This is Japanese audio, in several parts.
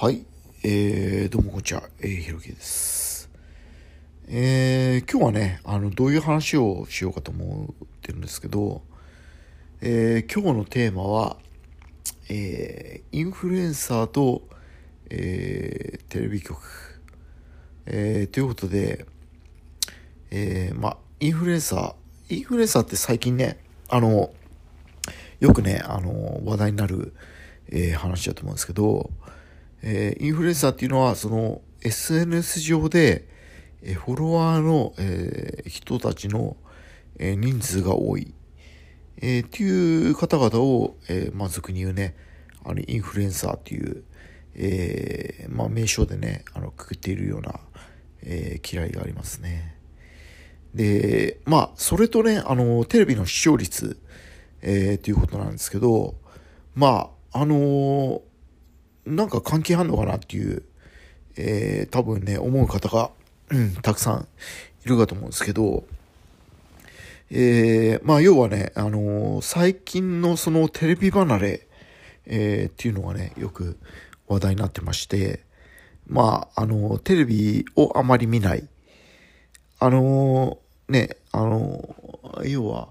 はい。えー、どうもこんにちは。えー、ひろきです。えー、今日はね、あの、どういう話をしようかと思ってるんですけど、えー、今日のテーマは、えー、インフルエンサーと、えー、テレビ局。えー、ということで、えー、まあ、インフルエンサー、インフルエンサーって最近ね、あの、よくね、あの、話題になる、えー、話だと思うんですけど、えー、インフルエンサーっていうのは、その SNS 上で、えー、フォロワーの、えー、人たちの、えー、人数が多い、えー、っていう方々を、えー、まあ、俗に言うね、あの、インフルエンサーっていう、えー、まあ、名称でね、あの、くくっているような、えー、嫌いがありますね。で、まあ、それとね、あの、テレビの視聴率、えー、っていうことなんですけど、まあ、あのー、なんか関係あんのかなっていう、えー、多分ね、思う方が、うん、たくさんいるかと思うんですけど、えー、まあ要はね、あのー、最近のそのテレビ離れ、えー、っていうのがね、よく話題になってまして、まあ、あの、テレビをあまり見ない。あの、ね、あの、要は、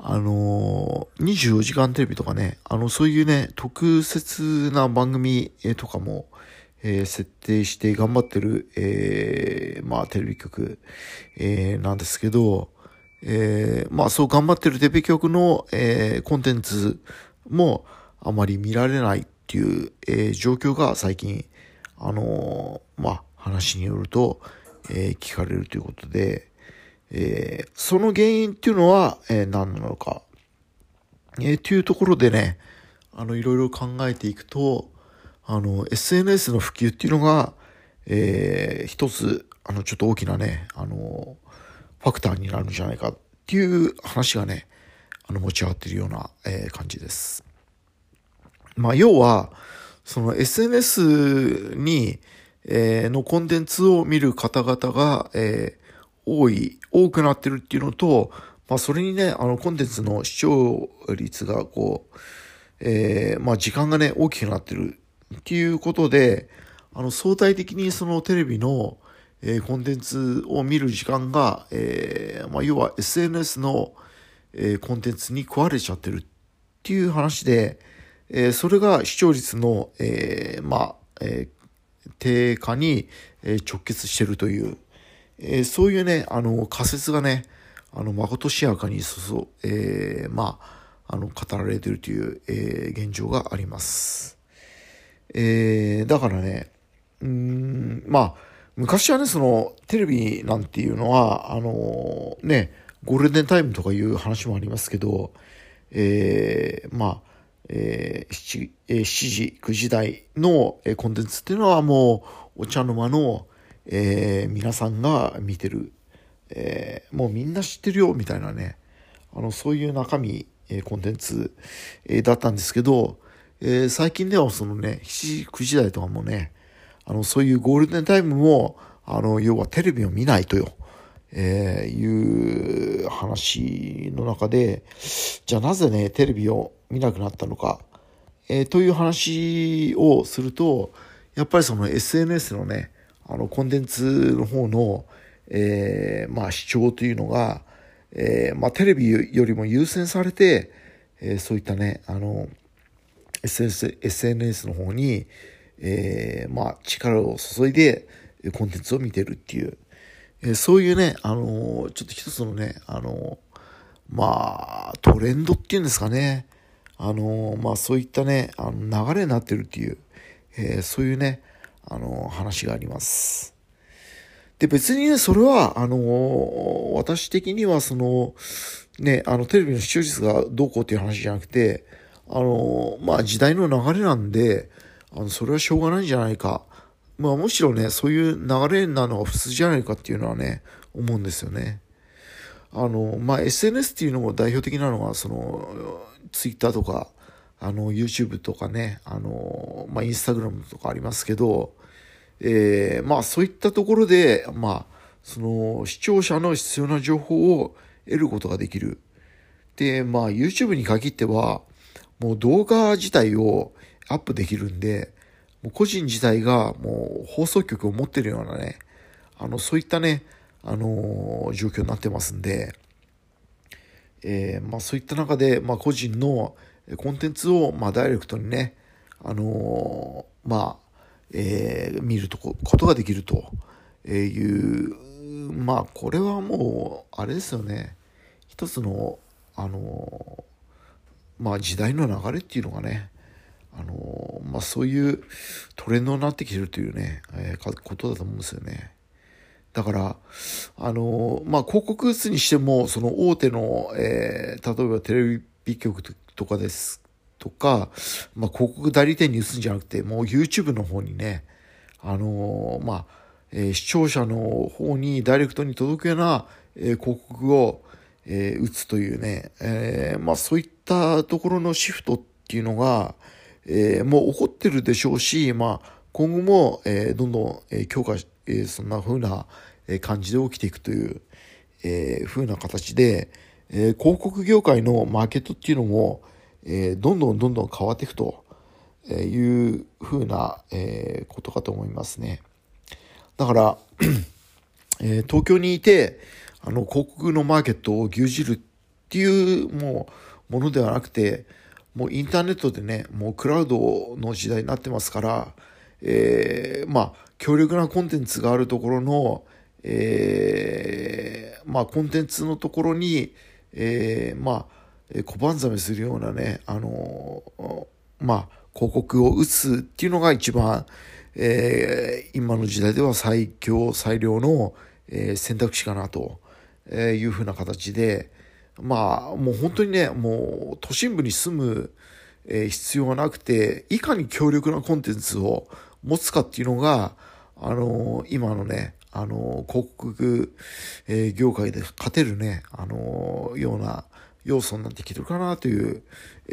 あのー、24時間テレビとかね、あの、そういうね、特設な番組とかも、えー、設定して頑張ってる、えー、まあ、テレビ局、えー、なんですけど、えー、まあ、そう頑張ってるテレビ局の、えー、コンテンツもあまり見られないっていう、えー、状況が最近、あのー、まあ、話によると、えー、聞かれるということで、えー、その原因っていうのは、えー、何なのか、えー、っていうところでね、あの、いろいろ考えていくと、あの、SNS の普及っていうのが、えー、一つ、あの、ちょっと大きなね、あの、ファクターになるんじゃないかっていう話がね、あの、持ち上がってるような、えー、感じです。まあ、要は、その SNS に、えー、のコンテンツを見る方々が、えー、多い、多くなってるっていうのと、まあそれにね、あのコンテンツの視聴率がこう、えー、まあ時間がね、大きくなってるっていうことで、あの相対的にそのテレビの、えー、コンテンツを見る時間が、えー、まあ要は SNS の、えー、コンテンツに食われちゃってるっていう話で、えー、それが視聴率の、えー、まあ、えー、低下に、えー、直結してるという、えー、そういうね、あの、仮説がね、あの、まことしやかにそそ、えー、まあ、あの、語られてるという、えー、現状があります。えー、だからね、うん、まあ、昔はね、その、テレビなんていうのは、あのー、ね、ゴールデンタイムとかいう話もありますけど、えー、まあ、えー、7, 7時、9時台のコンテンツっていうのはもう、お茶の間の、えー、皆さんが見てる、えー、もうみんな知ってるよみたいなね、あの、そういう中身、えー、コンテンツ、えー、だったんですけど、えー、最近ではそのね、7時、9時台とかもね、あの、そういうゴールデンタイムも、あの、要はテレビを見ないとよ、えー、いう話の中で、じゃあなぜね、テレビを見なくなったのか、えー、という話をすると、やっぱりその SNS のね、あの、コンテンツの方の、えー、まあ、視聴というのが、えー、まあ、テレビよりも優先されて、えー、そういったね、あの、SNS, SNS の方に、えー、まあ、力を注いで、コンテンツを見てるっていう、えー、そういうね、あのちょっと一つのね、あのまあ、トレンドっていうんですかね、あのまあ、そういったね、あの流れになってるっていう、えー、そういうね、あの、話があります。で、別にね、それは、あの、私的には、その、ね、あの、テレビの視聴率がどうこうっていう話じゃなくて、あの、まあ、時代の流れなんで、あの、それはしょうがないんじゃないか。まあ、むしろね、そういう流れなのが普通じゃないかっていうのはね、思うんですよね。あの、まあ、SNS っていうのも代表的なのが、その、Twitter とか、あの、YouTube とかね、あの、まあ、Instagram とかありますけど、えー、まあそういったところで、まあ、その視聴者の必要な情報を得ることができる。で、まあ YouTube に限っては、もう動画自体をアップできるんで、もう個人自体がもう放送局を持ってるようなね、あの、そういったね、あのー、状況になってますんで、えー、まあそういった中で、まあ個人のコンテンツを、まあダイレクトにね、あのー、まあ、えー、見るとこことができるという、まあこれはもう、あれですよね、一つの、あのまあ時代の流れっていうのがね、あのまあそういうトレンドになってきてるというね、えー、ことだと思うんですよね。だから、あのまあ広告打つにしても、その大手の、えー、例えばテレビ局とかですとか、まあ広告代理店に打つんじゃなくて、もう YouTube の方にね、あのまあ、えー、視聴者の方にダイレクトに届くような、えー、広告を、えー、打つというね、えー、まあそういったところのシフトっていうのが、えー、もう起こってるでしょうし、まあ今後も、えー、どんどん、えー、強化、えー、そんな風な感じで起きていくという、えー、風な形で、えー、広告業界のマーケットっていうのも、えー、どんどんどんどん変わっていくという風な、えー、ことかと思いますね。だから、えー、東京にいて、あの、広告のマーケットを牛耳るっていうもうものではなくて、もうインターネットでね、もうクラウドの時代になってますから、えー、まあ、強力なコンテンツがあるところの、えー、まあ、コンテンツのところに、えー、まあ、小判ざめするようなね、あのまあ、広告を打つっていうのが一番、えー、今の時代では最強、最良の、えー、選択肢かなというふうな形で、まあ、もう本当にね、もう都心部に住む、えー、必要がなくて、いかに強力なコンテンツを持つかっていうのが、あの、今のね、あの、広告、えー、業界で勝てるね、あのような要素になってきてるかなという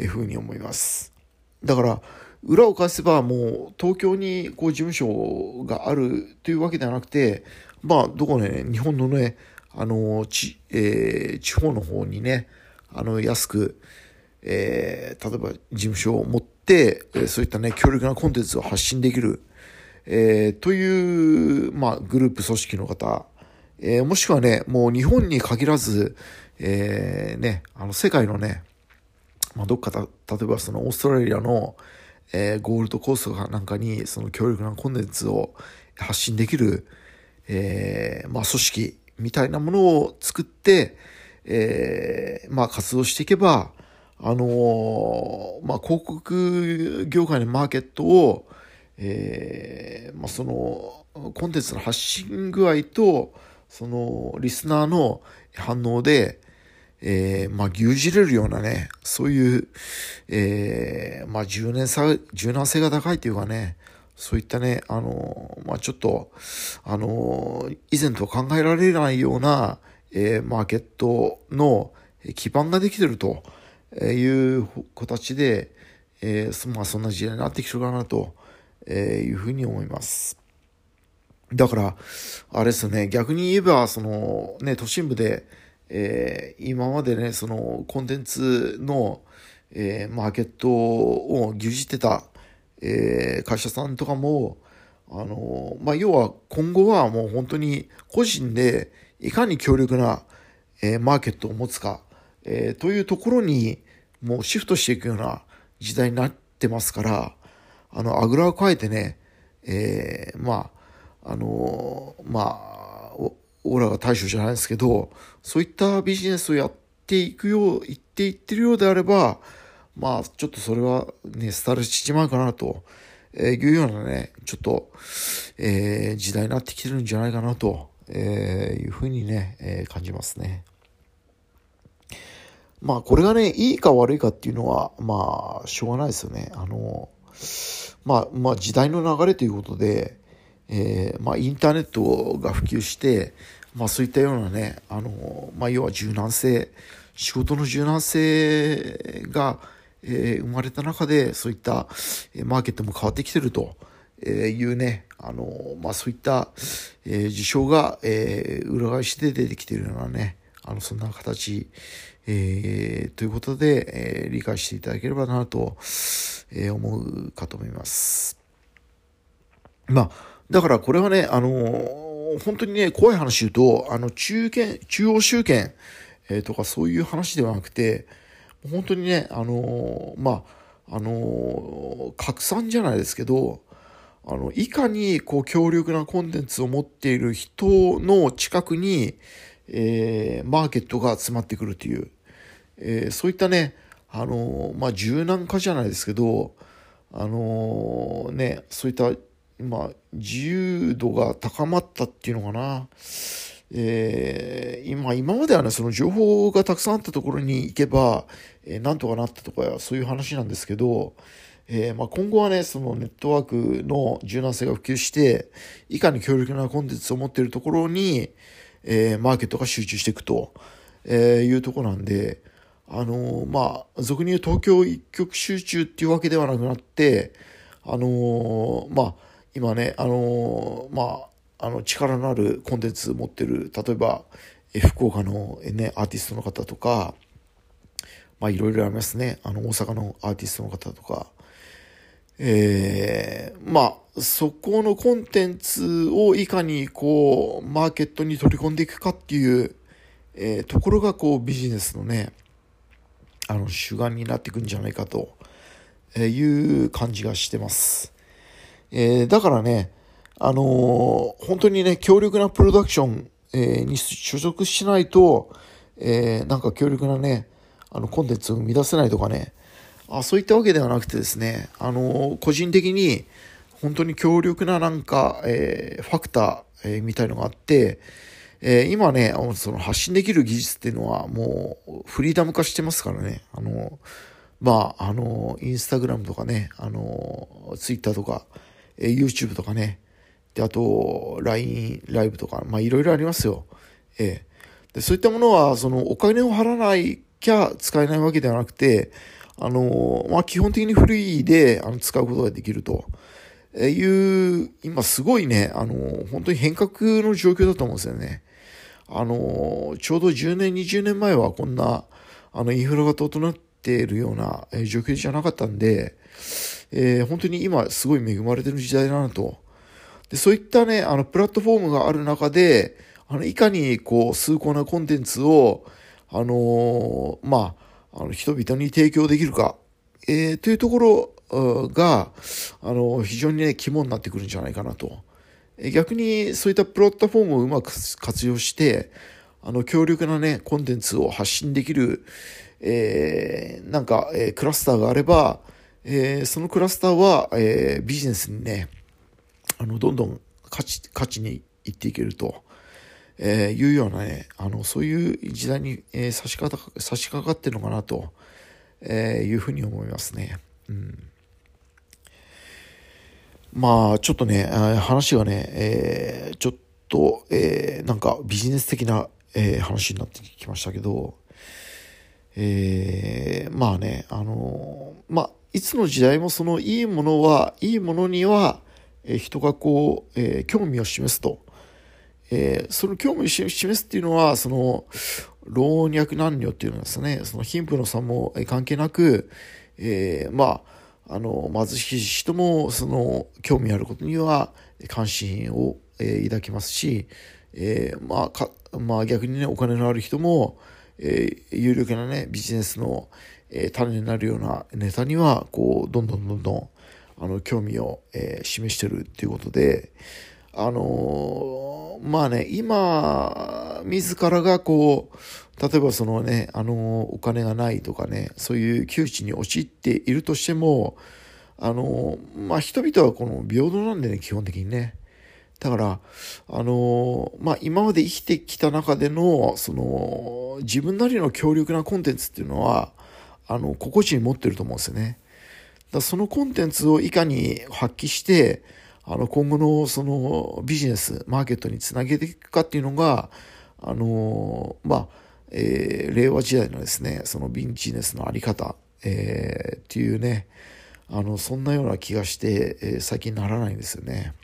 ふうに思います。だから、裏を返せばもう東京にこう事務所があるというわけではなくて、まあ、どこね、日本のね、あの、ち、えー、地方の方にね、あの、安く、えー、例えば事務所を持って、え、そういったね、強力なコンテンツを発信できる、えー、という、まあ、グループ組織の方、えー、もしくはね、もう日本に限らず、えー、ね、あの、世界のね、まあ、どっかた、例えばそのオーストラリアの、えー、ゴールドコーストかなんかに、その強力なコンテンツを発信できる、えー、まあ、組織みたいなものを作って、えー、まあ、活動していけば、あの、まあ、広告業界のマーケットを、えー、まあ、その、コンテンツの発信具合と、その、リスナーの反応で、えー、まあ、牛耳れるようなね、そういう、えー、まあ、柔軟さ、柔軟性が高いというかね、そういったね、あの、まあ、ちょっと、あの、以前と考えられないような、えー、マーケットの基盤ができてるという形で、えー、まあ、そんな時代になってきてるかなというふうに思います。だから、あれですね、逆に言えば、その、ね、都心部で、えー、今までね、その、コンテンツの、えー、マーケットを牛耳ってた、えー、会社さんとかも、あの、まあ、要は今後はもう本当に個人でいかに強力な、えー、マーケットを持つか、えー、というところにもうシフトしていくような時代になってますから、あの、あぐらをかえてね、えー、まあ、あの、まあ、オーラが大将じゃないですけど、そういったビジネスをやっていくよう、言っていってるようであれば、まあ、ちょっとそれはね、廃れちまうかなとえいうようなね、ちょっと、えー、時代になってきてるんじゃないかなとえいうふうにね、えー、感じますね。まあ、これがね、いいか悪いかっていうのは、まあ、しょうがないですよね。あの、まあ、まあ、時代の流れということで、えー、まあ、インターネットが普及して、まあ、そういったようなね、あの、まあ、要は柔軟性、仕事の柔軟性が、えー、生まれた中で、そういった、えマーケットも変わってきてるというね、あの、まあ、そういった、えー、事象が、えー、裏返しで出てきてるようなね、あの、そんな形、えー、ということで、えー、理解していただければなと、えー、思うかと思います。まあ、だからこれはね、あのー、本当にね、怖い話言うと、あの、中堅、中央集権、えー、とかそういう話ではなくて、本当にね、あのー、まあ、あの拡散じゃないですけど、あの、いかにこう強力なコンテンツを持っている人の近くに、えー、マーケットが集まってくるという、えー、そういったね、あのまあ、柔軟化じゃないですけど、あのね、そういった今、自由度が高まったっていうのかな。えー、今、今まではね、その情報がたくさんあったところに行けば、えー、なんとかなったとか、そういう話なんですけど、えー、まあ、今後はね、そのネットワークの柔軟性が普及して、いかに強力なコンテンツを持っているところに、えー、マーケットが集中していくと、えー、いうところなんで、あのー、まあ、俗に言う東京一極集中っていうわけではなくなって、あのまあ、今ね、あのー、まあ、あの、力のあるコンテンツ持ってる、例えば、福岡のね、アーティストの方とか、まあ、いろいろありますね。あの、大阪のアーティストの方とか、えー、まあ、そこのコンテンツをいかにこう、マーケットに取り込んでいくかっていう、えー、ところがこう、ビジネスのね、あの、主眼になっていくんじゃないかという感じがしてます。えー、だからね、あのー、本当にね、強力なプロダクション、えー、に所属しないと、えー、なんか強力なね、あの、コンテンツを生み出せないとかね、あそういったわけではなくてですね、あの個人的に本当に強力ななんか、えファクター、えみたいのがあって、え今ね、その発信できる技術っていうのはもうフリーダム化してますからね、あのまあ、あのインスタグラムとかね、あのツイッターとか、え YouTube とかね、で、あと、LINE ライブとか、まあ、いろいろありますよ。ええ。で、そういったものは、その、お金を払わないきゃ使えないわけではなくて、あの、まあ、基本的にフリーで、あの、使うことができると。えいう、今すごいね、あの、本当に変革の状況だと思うんですよね。あの、ちょうど10年、20年前はこんな、あの、インフラが整っているような状況じゃなかったんで、えー、本当に今すごい恵まれてる時代だなと。で、そういったね、あの、プラットフォームがある中で、あの、いかにこう、崇高なコンテンツを、あのー、まあ、あの、人々に提供できるか、えー、というところが、あの、非常にね、肝になってくるんじゃないかなと。逆に、そういったプラットフォームをうまく活用して、あの、強力なね、コンテンツを発信できる、えー、なんか、えー、クラスターがあれば、えー、そのクラスターは、えー、ビジネスにね、あの、どんどん価値、価値にいっていけると、えー、いうようなね、あの、そういう時代に、えー、差し掛か、差し掛かってるのかなと、えー、いうふうに思いますね。うん。まあ、ちょっとね、話がね、えー、ちょっと、えー、なんかビジネス的な、えー、話になってきましたけど、えー、まあね、あのー、まあ、いつの時代もそのいいものは、いいものには、え人がこう、えー、興味を示すと。えー、その興味を示すっていうのは、その、老若男女っていうのはですね、その貧富の差も関係なく、えー、まあ、あの、貧しい人も、その、興味あることには関心を、えー、抱きますし、えー、まあ、まあ逆にね、お金のある人も、えー、有力なね、ビジネスの、えー、種になるようなネタには、こう、どんどんどんどん、あの、興味を、えー、示してるっていうことで、あのー、まあね、今、自らがこう、例えばそのね、あの、お金がないとかね、そういう窮地に陥っているとしても、あの、まあ人々はこの平等なんでね、基本的にね。だから、あのまあ今まで生きてきた中での、その、自分なりの強力なコンテンツっていうのは、あの、心地に持ってると思うんですよね。だそのコンテンツをいかに発揮して、あの、今後のそのビジネス、マーケットにつなげていくかっていうのが、あの、まあ、えー、令和時代のですね、そのビジネスのあり方、えー、っていうね、あの、そんなような気がして、えー、最近ならないんですよね。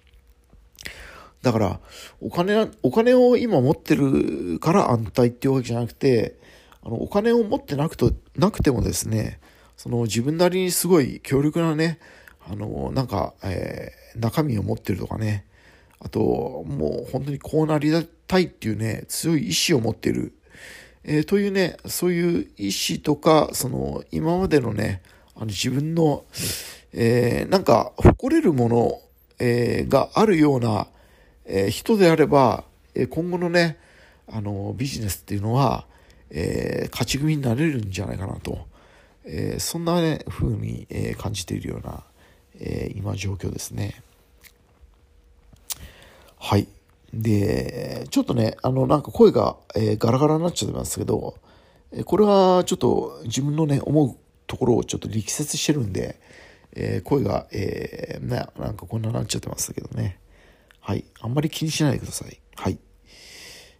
だから、お金、お金を今持ってるから安泰っていうわけじゃなくて、あの、お金を持ってなくと、なくてもですね、その自分なりにすごい強力なね、あの、なんか、えー、中身を持ってるとかね、あと、もう本当にこうなりたいっていうね、強い意志を持ってる、えー、というね、そういう意志とか、その、今までのね、あの自分の、えー、なんか、誇れるもの、えー、があるような、えー、人であれば、え今後のね、あの、ビジネスっていうのは、え勝ち組になれるんじゃないかなと、えそんなね、風に、え感じているような、え今状況ですね。はい。で、ちょっとね、あの、なんか声が、えガラガラになっちゃってますけど、これはちょっと自分のね、思うところをちょっと力説してるんで、えー、声が、えー、な、なんかこんななっちゃってますけどね。はい。あんまり気にしないでください。はい。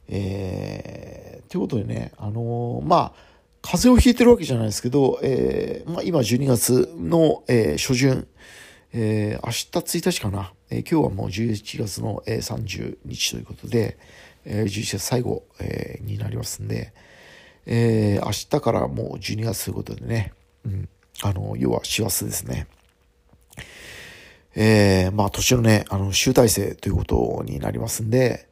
えー、ということでね、あのー、まあ、風邪をひいてるわけじゃないですけど、えー、まあ、今12月の、えー、初旬、えー、明日1日かな、えー、今日はもう11月の、えー、30日ということで、えー、11月最後、えー、になりますんで、えー、明日からもう12月ということでね、うん。あの、要は師走ですね。えー、まあ、年のね、あの、集大成ということになりますんで、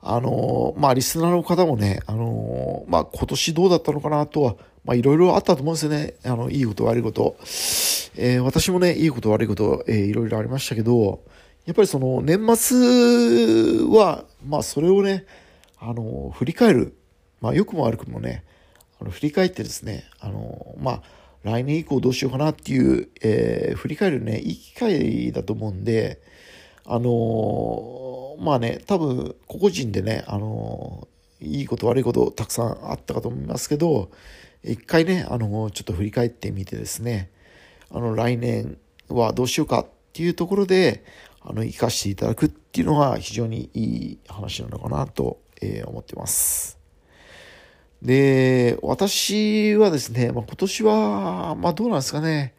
あの、まあ、リスナーの方もね、あの、まあ、今年どうだったのかなとは、まあ、いろいろあったと思うんですよね。あの、いいこと悪いこと。えー、私もね、いいこと悪いこと、えー、いろいろありましたけど、やっぱりその、年末は、まあ、それをね、あの、振り返る。まあ、良くも悪くもね、あの、振り返ってですね、あの、まあ、来年以降どうしようかなっていう、えー、振り返るね、いい機会だと思うんで、あのー、まあね、多分、個々人でね、あのー、いいこと悪いことたくさんあったかと思いますけど、一回ね、あのちょっと振り返ってみてですね、あの、来年はどうしようかっていうところで、あの、活かしていただくっていうのが非常にいい話なのかなと、え、思ってます。で、私はですね、まあ、今年は、まあどうなんですかね。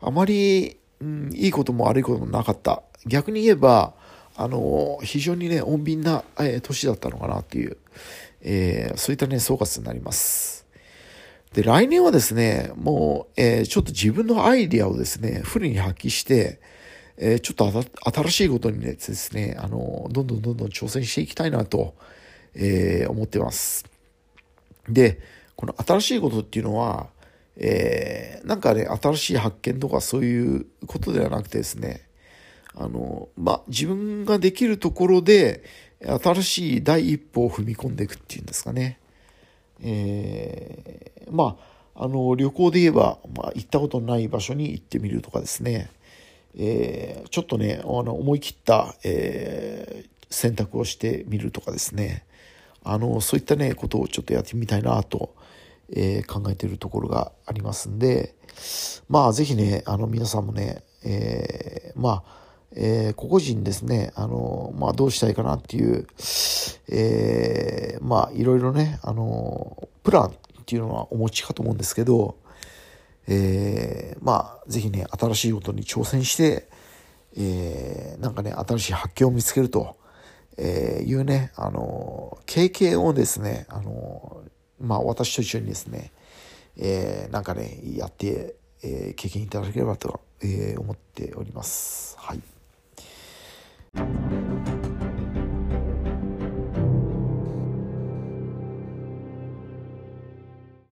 あまり、うん、いいことも悪いこともなかった。逆に言えば、あの、非常にね、穏便な、えー、年だったのかなっていう、えー、そういったね、総括になります。で、来年はですね、もう、えー、ちょっと自分のアイディアをですね、フルに発揮して、え、ちょっと新しいことにですね、あの、どんどんどんどん挑戦していきたいなと、え、思ってます。で、この新しいことっていうのは、えー、なんかね、新しい発見とかそういうことではなくてですね、あの、まあ、自分ができるところで、新しい第一歩を踏み込んでいくっていうんですかね。えー、まあ、あの、旅行で言えば、まあ、行ったことのない場所に行ってみるとかですね、えー、ちょっとね、あの、思い切った、えー、選択をしてみるとかですね、あの、そういったね、ことをちょっとやってみたいなと、えー、考えてるところがありますんで、まあ、ぜひね、あの、皆さんもね、えー、まあ、えー、個々人ですね、あの、まあ、どうしたいかなっていう、えー、まあ、いろいろね、あの、プランっていうのはお持ちかと思うんですけど、えー、まあ、ぜひね、新しいことに挑戦して、えー、なんかね、新しい発見を見つけると、えー、いうね、あの、経験をですね、あの、まあ私と一緒にですね、えー、なんかね、やって、えー、経験いただければと、えー、思っております。はい。